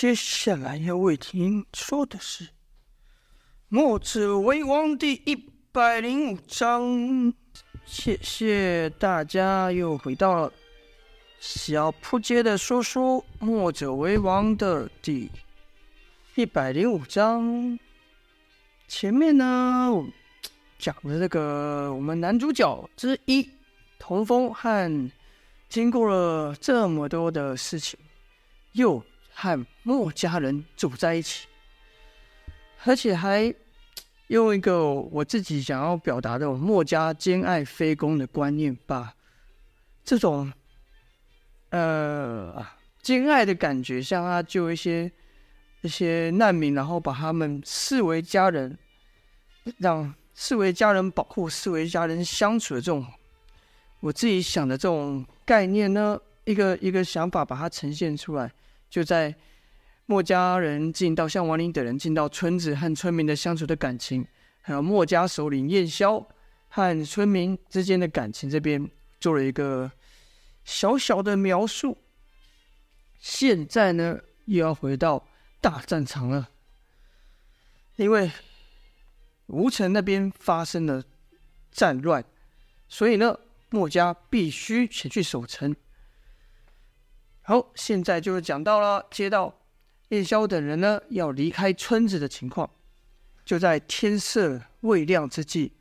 接下来要为您说的是《墨者为王》第一百零五章。谢谢大家又回到了小扑街的说书《墨者为王》的第一百零五章。前面呢，讲的这个我们男主角之一童风和经过了这么多的事情，又。和墨家人住在一起，而且还用一个我自己想要表达的墨家兼爱非攻的观念，把这种呃兼爱的感觉，像他救一些一些难民，然后把他们视为家人，让视为家人保护，视为家人相处的这种，我自己想的这种概念呢，一个一个想法，把它呈现出来。就在墨家人进到像王林等人进到村子和村民的相处的感情，还有墨家首领燕霄和村民之间的感情这边做了一个小小的描述。现在呢，又要回到大战场了，因为吴城那边发生了战乱，所以呢，墨家必须前去守城。好，现在就是讲到了，接到燕萧等人呢要离开村子的情况，就在天色未亮之际，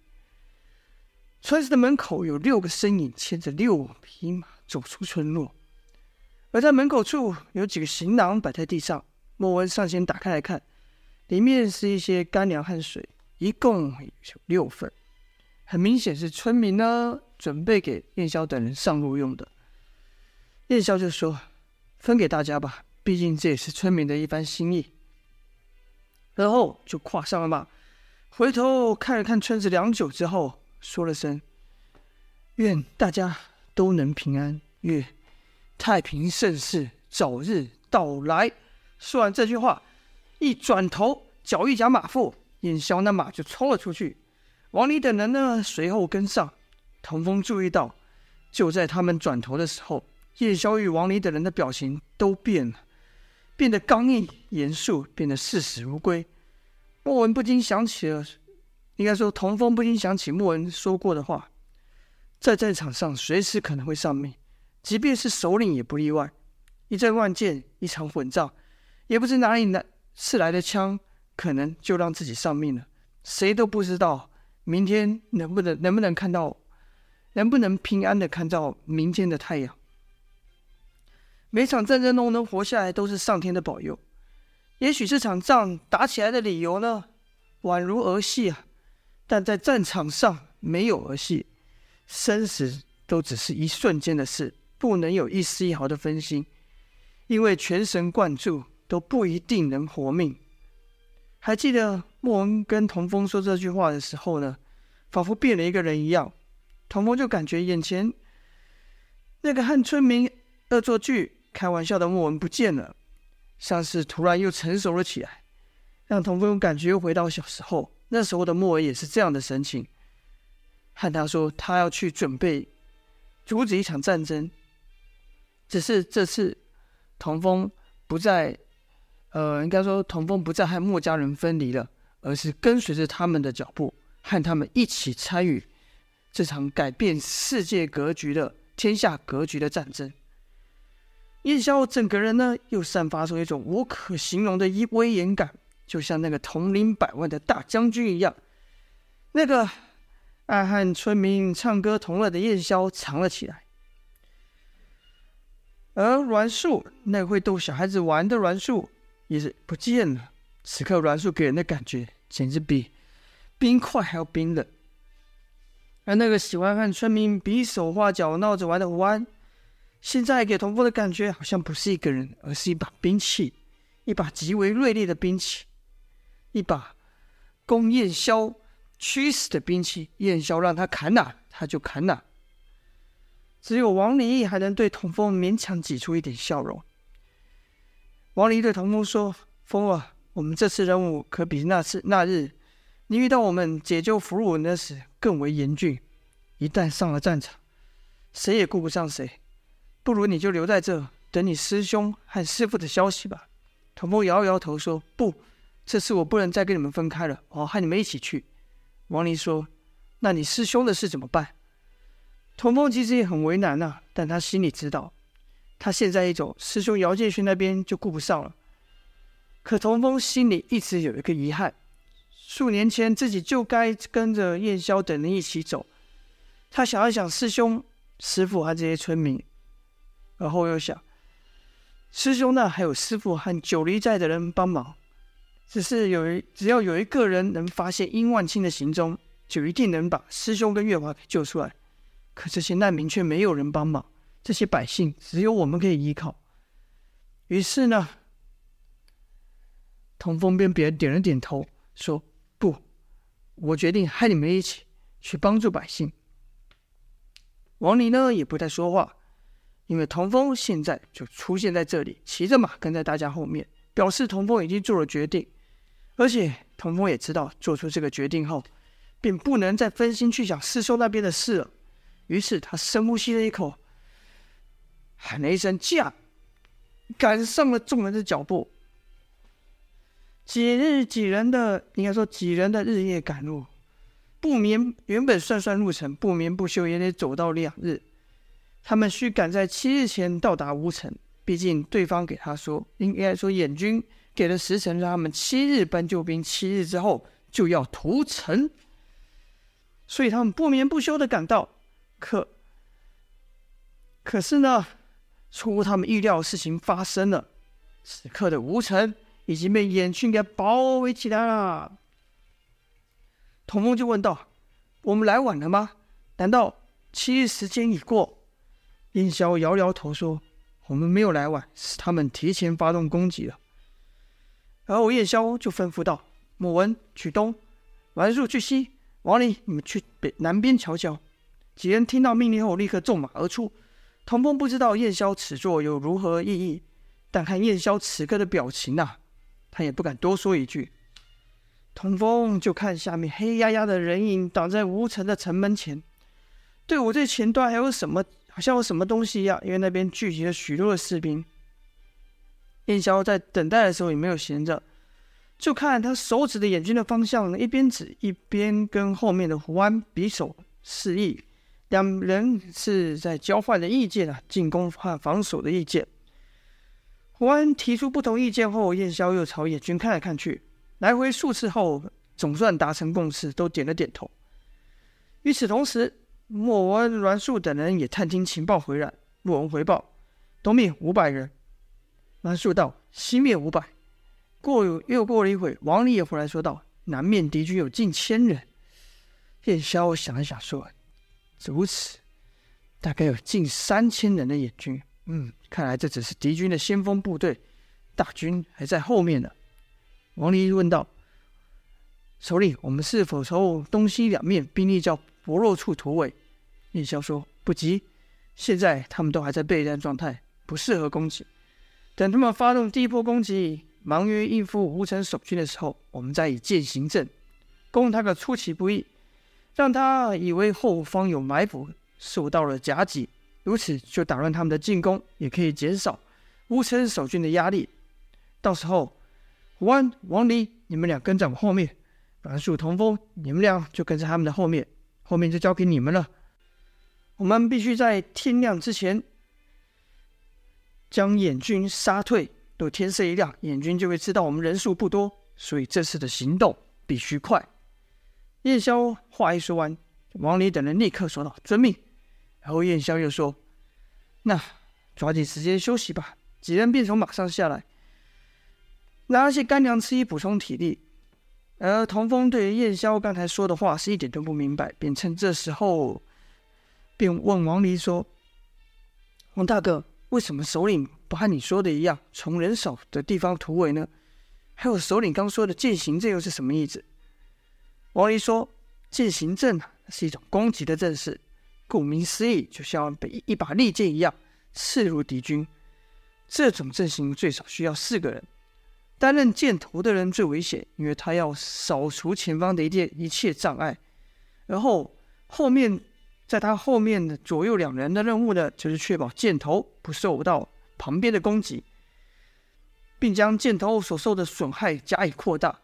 村子的门口有六个身影牵着六匹马走出村落，而在门口处有几个行囊摆在地上。莫文上前打开来看，里面是一些干粮和水，一共有六份，很明显是村民呢准备给燕萧等人上路用的。燕萧就说。分给大家吧，毕竟这也是村民的一番心意。然后就跨上了马，回头看了看村子良久之后，说了声：“愿大家都能平安，愿太平盛世早日到来。”说完这句话，一转头，脚一夹马腹，燕萧那马就冲了出去。王离等人呢，随后跟上。童风注意到，就在他们转头的时候。叶小雨王离等人的表情都变了，变得刚毅严肃，变得视死如归。莫文不禁想起了，应该说童风不禁想起莫文说过的话：在战场上随时可能会丧命，即便是首领也不例外。一阵乱箭，一场混战，也不知哪里来刺来的枪，可能就让自己丧命了。谁都不知道明天能不能能不能看到，能不能平安的看到明天的太阳。每场战争都能活下来，都是上天的保佑。也许这场仗打起来的理由呢，宛如儿戏啊，但在战场上没有儿戏，生死都只是一瞬间的事，不能有一丝一毫的分心，因为全神贯注都不一定能活命。还记得莫文跟童风说这句话的时候呢，仿佛变了一个人一样。童风就感觉眼前那个和村民恶作剧。开玩笑的莫文不见了，像是突然又成熟了起来，让童风感觉又回到小时候。那时候的莫文也是这样的神情，和他说他要去准备阻止一场战争。只是这次童风不再，呃，应该说童风不再和墨家人分离了，而是跟随着他们的脚步，和他们一起参与这场改变世界格局的天下格局的战争。夜宵整个人呢，又散发出一种无可形容的威严感，就像那个统领百万的大将军一样。那个爱和村民唱歌同乐的夜宵藏了起来，而栾树那个会逗小孩子玩的栾树也是不见了。此刻栾树给人的感觉简直比冰块还要冰冷。而那个喜欢和村民比手画脚闹着玩的胡安。现在给童风的感觉好像不是一个人，而是一把兵器，一把极为锐利的兵器，一把攻燕萧驱使的兵器。燕萧让他砍哪，他就砍哪。只有王离还能对童风勉强挤出一点笑容。王离对童风说：“风儿，我们这次任务可比那次那日你遇到我们解救俘虏那时更为严峻。一旦上了战场，谁也顾不上谁。”不如你就留在这，等你师兄和师父的消息吧。童风摇了摇头说：“不，这次我不能再跟你们分开了，我和你们一起去。”王林说：“那你师兄的事怎么办？”童风其实也很为难、啊，但他心里知道，他现在一走，师兄姚建勋那边就顾不上了。可童风心里一直有一个遗憾：数年前自己就该跟着燕霄等人一起走。他想一想师兄、师父和这些村民，而后又想，师兄那还有师傅和九黎寨的人帮忙。只是有一，只要有一个人能发现殷万清的行踪，就一定能把师兄跟月华给救出来。可这些难民却没有人帮忙，这些百姓只有我们可以依靠。于是呢，童风便别点了点头，说：“不，我决定和你们一起去帮助百姓。”王离呢也不太说话，因为童风现在就出现在这里，骑着马跟在大家后面，表示童风已经做了决定。而且童风也知道，做出这个决定后，便不能再分心去想师兄那边的事了。于是他深呼吸了一口，喊了一声“驾”，赶上了众人的脚步。几日几人的，应该说几人的日夜赶路，不眠。原本算算路程，不眠不休也得走到两日。他们需赶在七日前到达吴城，毕竟对方给他说，应该说燕军。给了时辰，让他们七日搬救兵，七日之后就要屠城，所以他们不眠不休的赶到。可，可是呢，出乎他们意料的事情发生了。此刻的吴城已经被燕军给包围起来了。童风就问道：“我们来晚了吗？难道七日时间已过？”燕霄摇摇头说：“我们没有来晚，是他们提前发动攻击了。”然后燕霄就吩咐道：“莫文去东，栾树去西，王林你们去北南边瞧瞧。”几人听到命令后，立刻纵马而出。童风不知道燕霄此作有如何意义，但看燕霄此刻的表情呐、啊，他也不敢多说一句。童风就看下面黑压压的人影挡在吴城的城门前，队伍最前端还有什么？好像有什么东西一样，因为那边聚集了许多的士兵。燕霄在等待的时候也没有闲着，就看他手指的燕军的方向，一边指一边跟后面的胡安比手示意，两人是在交换的意见啊，进攻和防守的意见。胡安提出不同意见后，燕霄又朝燕军看来看去，来回数次后，总算达成共识，都点了点头。与此同时，莫文、栾树等人也探听情报回来。莫文回报：东面五百人。栾树道：“西面五百。”过又过了一会，王离也回来说道：“南面敌军有近千人。”燕霄想了想说：“如此，大概有近三千人的燕军。嗯，看来这只是敌军的先锋部队，大军还在后面呢。”王离问道：“首领，我们是否从东西两面兵力较薄弱处突围？”燕萧说：“不急，现在他们都还在备战状态，不适合攻击。”等他们发动第一波攻击，忙于应付吴城守军的时候，我们再以剑行阵，攻他个出其不意，让他以为后方有埋伏，受到了夹击，如此就打乱他们的进攻，也可以减少吴城守军的压力。到时候，胡安、王离，你们俩跟在我后面；栾树、童风，你们俩就跟在他们的后面，后面就交给你们了。我们必须在天亮之前。将眼军杀退，等天色一亮，眼军就会知道我们人数不多，所以这次的行动必须快。燕霄话一说完，王离等人立刻说道：“遵命。”然后燕霄又说：“那抓紧时间休息吧。”几人便从马上下来，拿些干粮吃以补充体力。而童风对于燕霄刚才说的话是一点都不明白，便趁这时候便问王离说：“王大哥。”为什么首领不和你说的一样，从人少的地方突围呢？还有首领刚说的剑行阵又是什么意思？王离说：“剑行阵是一种攻击的阵势，顾名思义，就像被一把利剑一样刺入敌军。这种阵型最少需要四个人，担任箭头的人最危险，因为他要扫除前方的一切一切障碍，然后后面。”在他后面的左右两人的任务呢，就是确保箭头不受到旁边的攻击。并将箭头所受的损害加以扩大。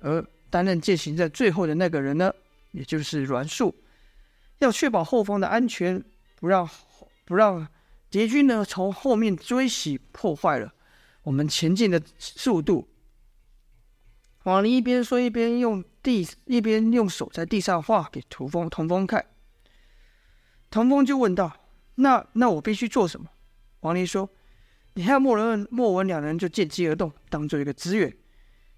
而担任践行在最后的那个人呢，也就是栾树，要确保后方的安全，不让不让敌军呢从后面追袭，破坏了我们前进的速度。王林一边说，一边用地一边用手在地上画给屠风童风看。童风就问道：“那那我必须做什么？”王离说：“你和莫文莫文两人就见机而动，当做一个资源。”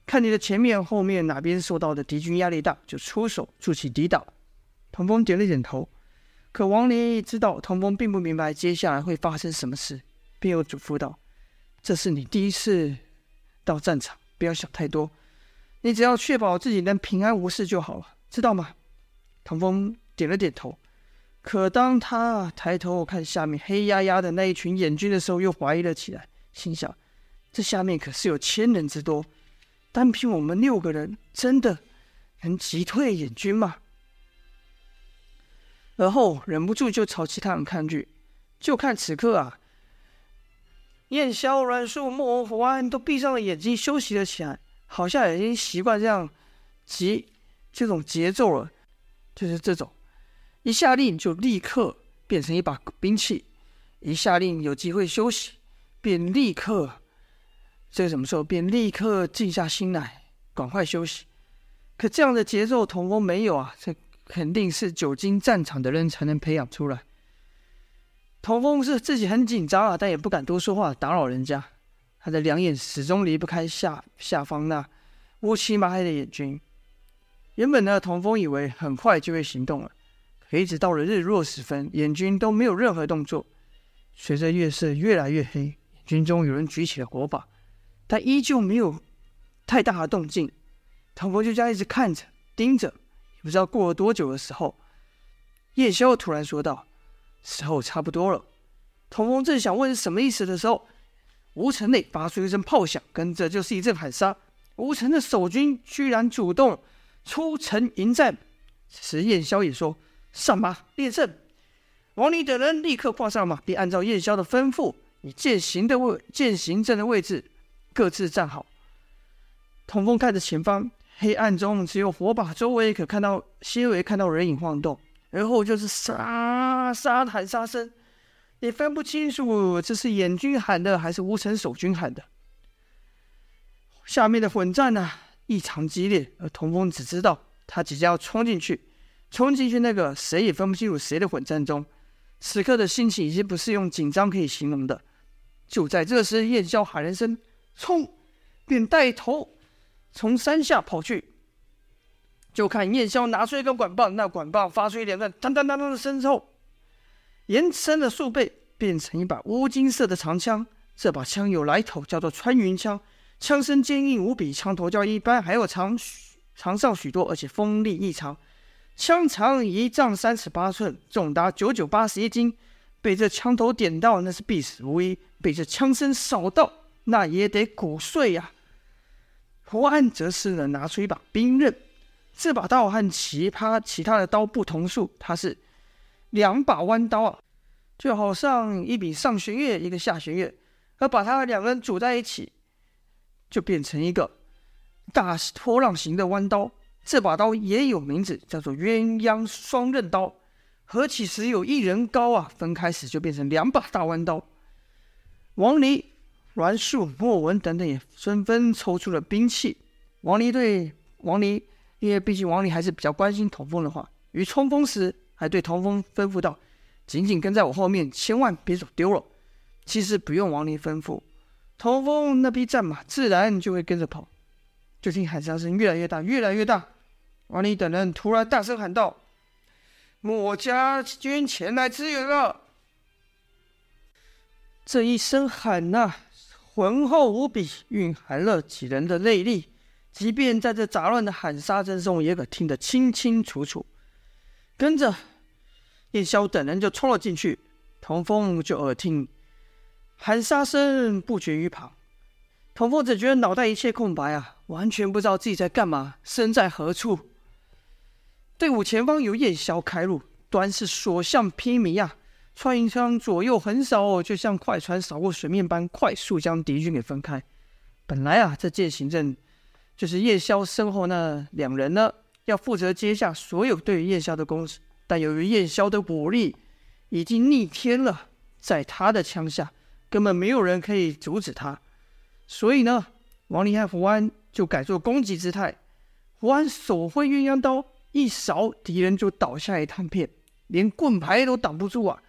看你的前面、后面哪边受到的敌军压力大，就出手筑起抵挡。童风点了点头，可王离知道童风并不明白接下来会发生什么事，便又嘱咐道：“这是你第一次到战场，不要想太多，你只要确保自己能平安无事就好了，知道吗？”唐风点了点头。可当他抬头看下面黑压压的那一群眼军的时候，又怀疑了起来，心想：这下面可是有千人之多。单凭我们六个人，真的能击退眼军吗？而后忍不住就朝其他人看去，就看此刻啊，燕萧、栾树、莫文、胡安都闭上了眼睛休息了起来，好像已经习惯这样节这种节奏了，就是这种一下令就立刻变成一把兵器，一下令有机会休息，便立刻。这个什么时候便立刻静下心来，赶快休息？可这样的节奏，童风没有啊！这肯定是久经战场的人才能培养出来。童风是自己很紧张啊，但也不敢多说话打扰人家。他的两眼始终离不开下下方那乌漆麻黑的眼军。原本呢，童风以为很快就会行动了，可一直到了日落时分，眼军都没有任何动作。随着月色越来越黑，军中有人举起了火把。但依旧没有太大的动静，童风就这样一直看着、盯着，也不知道过了多久的时候，叶萧突然说道：“时候差不多了。”童风正想问什么意思的时候，吴城内发出一声炮响，跟着就是一阵喊杀。吴城的守军居然主动出城迎战。此时燕萧也说：“上马列阵。”王离等人立刻跨上马，并按照燕萧的吩咐，以剑行的位、剑行阵的位置。各自站好。童风看着前方，黑暗中只有火把周围可看到些微看到人影晃动，然后就是杀杀喊杀声，也分不清楚这是燕军喊的还是乌城守军喊的。下面的混战呢、异常激烈，而童风只知道他即将要冲进去，冲进去那个谁也分不清楚谁的混战中。此刻的心情已经不是用紧张可以形容的。就在这时，燕萧喊了声。冲！便带头从山下跑去。就看燕萧拿出一根管棒，那管棒发出一连串当当当当的声之后，延伸了数倍，变成一把乌金色的长枪。这把枪有来头，叫做穿云枪，枪身坚硬无比，枪头较一般还要长许长上许多，而且锋利异常。枪长一丈三尺八寸，重达九九八十一斤。被这枪头点到，那是必死无疑；被这枪身扫到，那也得骨碎呀、胡安则是呢，拿出一把兵刃，这把刀和其他其他的刀不同数，它是两把弯刀啊，就好像一柄上弦月，一个下弦月，而把它两个人组在一起，就变成一个大波浪形的弯刀。这把刀也有名字，叫做鸳鸯双刃刀，合起时有一人高啊，分开时就变成两把大弯刀。王离。栾树、莫文等等也纷纷抽出了兵器。王离对王离，因为毕竟王林还是比较关心童风的话，于冲锋时还对童风吩咐道：“紧紧跟在我后面，千万别走丢了。”其实不用王林吩咐，童风那匹战马自然就会跟着跑。就听喊杀声越来越大，越来越大。王林等人突然大声喊道：“墨家军前来支援了！”这一声喊呐、浑厚无比，蕴含了几人的内力。即便在这杂乱的喊杀声中，也可听得清清楚楚。跟着叶萧等人就冲了进去，童风就耳听喊杀声不绝于旁。童风只觉得脑袋一切空白啊，完全不知道自己在干嘛，身在何处。队伍前方由叶萧开路，端是所向披靡啊。穿云枪左右横扫，就像快船扫过水面般快速将敌军给分开。本来啊，这届行政就是叶萧身后那两人呢，要负责接下所有对叶萧的攻势。但由于叶萧的武力已经逆天了，在他的枪下，根本没有人可以阻止他。所以呢，王林和胡安就改做攻击姿态。胡安手挥鸳鸯刀，一扫敌人就倒下一大片，连棍牌都挡不住啊。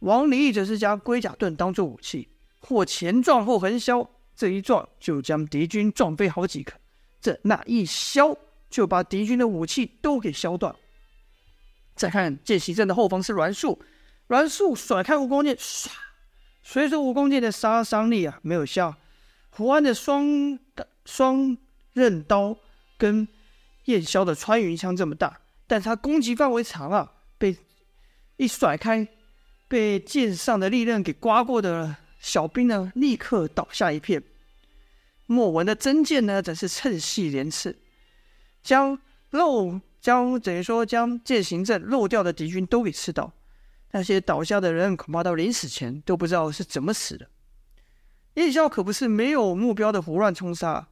王离则是将龟甲盾当做武器，或前撞后横削，这一撞就将敌军撞飞好几个，这那一削就把敌军的武器都给削断。再看剑行阵的后方是栾树，栾树甩开蜈蚣剑，唰！随着蜈蚣剑的杀伤力啊，没有像胡安的双双刃刀跟燕萧的穿云枪这么大，但他攻击范围长啊，被一甩开，被剑上的利刃给刮过的小兵呢，立刻倒下一片。莫文的真剑呢，则是趁隙连刺，将漏。将等于说将剑行阵漏掉的敌军都给刺倒，那些倒下的人恐怕到临死前都不知道是怎么死的。叶萧可不是没有目标的胡乱冲杀，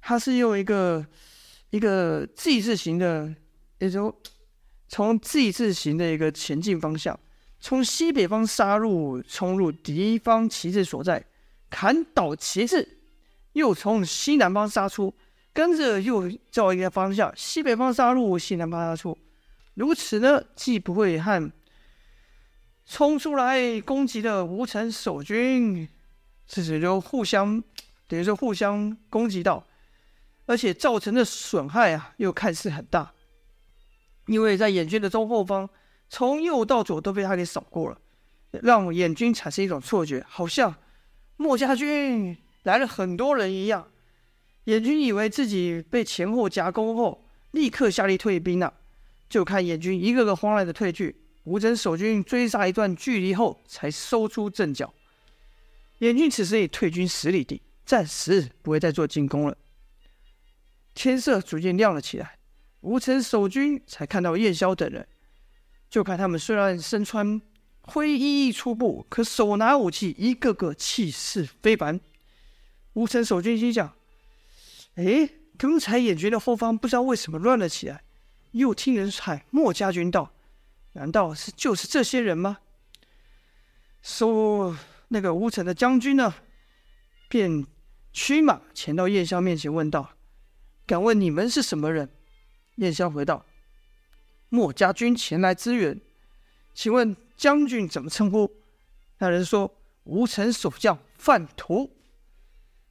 他是用一个一个 Z 字形的，也就从 Z 字形的一个前进方向，从西北方杀入，冲入敌方旗帜所在，砍倒旗帜，又从西南方杀出。跟着又照一个方向，西北方杀入，西南方杀出，如此呢，既不会和冲出来攻击的吴城守军，这是就互相等于说互相攻击到，而且造成的损害啊，又看似很大，因为在眼军的中后方，从右到左都被他给扫过了，让燕军产生一种错觉，好像墨家军来了很多人一样。燕军以为自己被前后夹攻后，立刻下令退兵了，就看燕军一个个慌乱的退去，吴城守军追杀一段距离后，才收出阵脚。燕军此时已退军十里地，暂时不会再做进攻了。天色逐渐亮了起来，吴城守军才看到叶萧等人。就看他们虽然身穿灰衣衣粗布，可手拿武器，一个个气势非凡。吴城守军心想。哎，刚才燕军的后方不知道为什么乱了起来，又听人喊莫家军到，难道是就是这些人吗？说那个吴城的将军呢，便驱马前到燕萧面前问道：“敢问你们是什么人？”燕萧回道：“墨家军前来支援，请问将军怎么称呼？”那人说：“吴城守将范图。”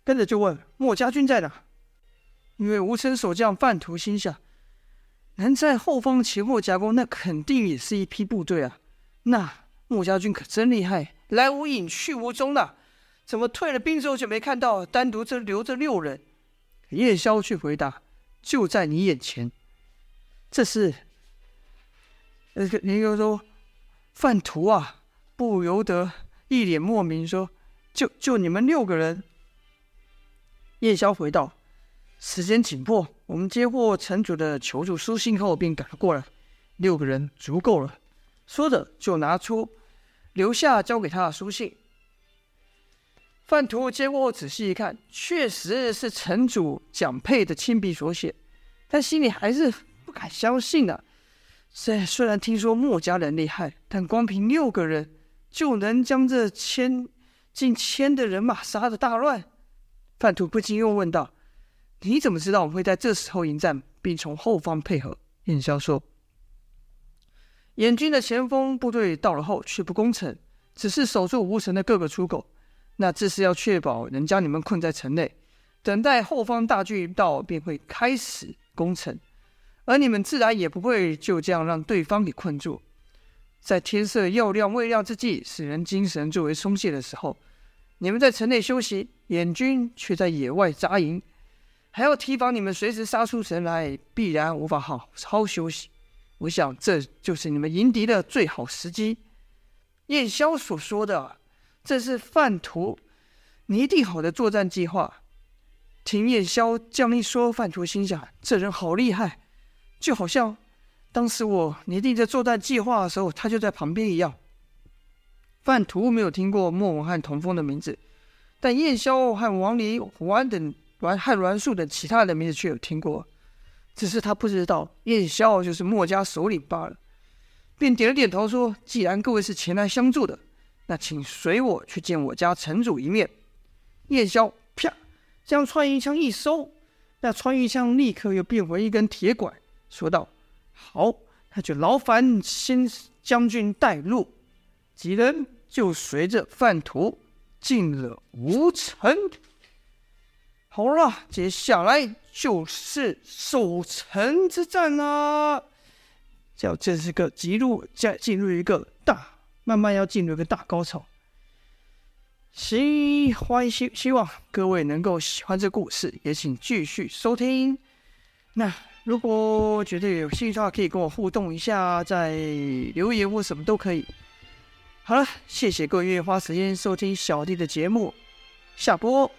跟着就问：“墨家军在哪？”因为吴城守将范图心想，能在后方前后夹攻，那肯定也是一批部队啊。那墨家军可真厉害，来无影去无踪的，怎么退了兵之后就没看到？单独这留着六人。叶萧却回答：“就在你眼前。”这是那个那个说范图啊，不由得一脸莫名说：“就就你们六个人。”叶萧回道。时间紧迫，我们接获城主的求助书信后，便赶了过来。六个人足够了。说着，就拿出留下交给他的书信。范图接过后仔细一看，确实是城主蒋佩的亲笔所写，但心里还是不敢相信呢、啊。这虽然听说墨家人厉害，但光凭六个人就能将这千近千的人马杀得大乱？范图不禁又问道。你怎么知道我们会在这时候迎战，并从后方配合？燕萧说：“燕军的前锋部队到了后，却不攻城，只是守住吴城的各个出口。那这是要确保能将你们困在城内，等待后方大军一到，便会开始攻城。而你们自然也不会就这样让对方给困住。在天色要亮未亮之际，使人精神最为松懈的时候，你们在城内休息，燕军却在野外扎营。”还要提防你们随时杀出城来，必然无法好好休息。我想这就是你们迎敌的最好时机。燕萧所说的，这是范图拟定好的作战计划。听燕萧这样一说，范图心想：这人好厉害，就好像当时我拟定这作战计划的时候，他就在旁边一样。范图没有听过莫文和童风的名字，但燕萧和王离、胡安等阮和阮树等其他人的名字却有听过，只是他不知道燕萧就是墨家首领罢了，便点了点头说：“既然各位是前来相助的，那请随我去见我家城主一面。”燕萧啪将穿衣枪一收，那穿衣枪立刻又变回一根铁管，说道：“好，那就劳烦新将军带路。”几人就随着范图进了吴城。好了，接下来就是守城之战啦。叫这是个进入，将进入一个大，慢慢要进入一个大高潮。希欢希希望各位能够喜欢这故事，也请继续收听。那如果觉得有兴趣的话，可以跟我互动一下，在留言或什么都可以。好了，谢谢各位愿意花时间收听小弟的节目，下播。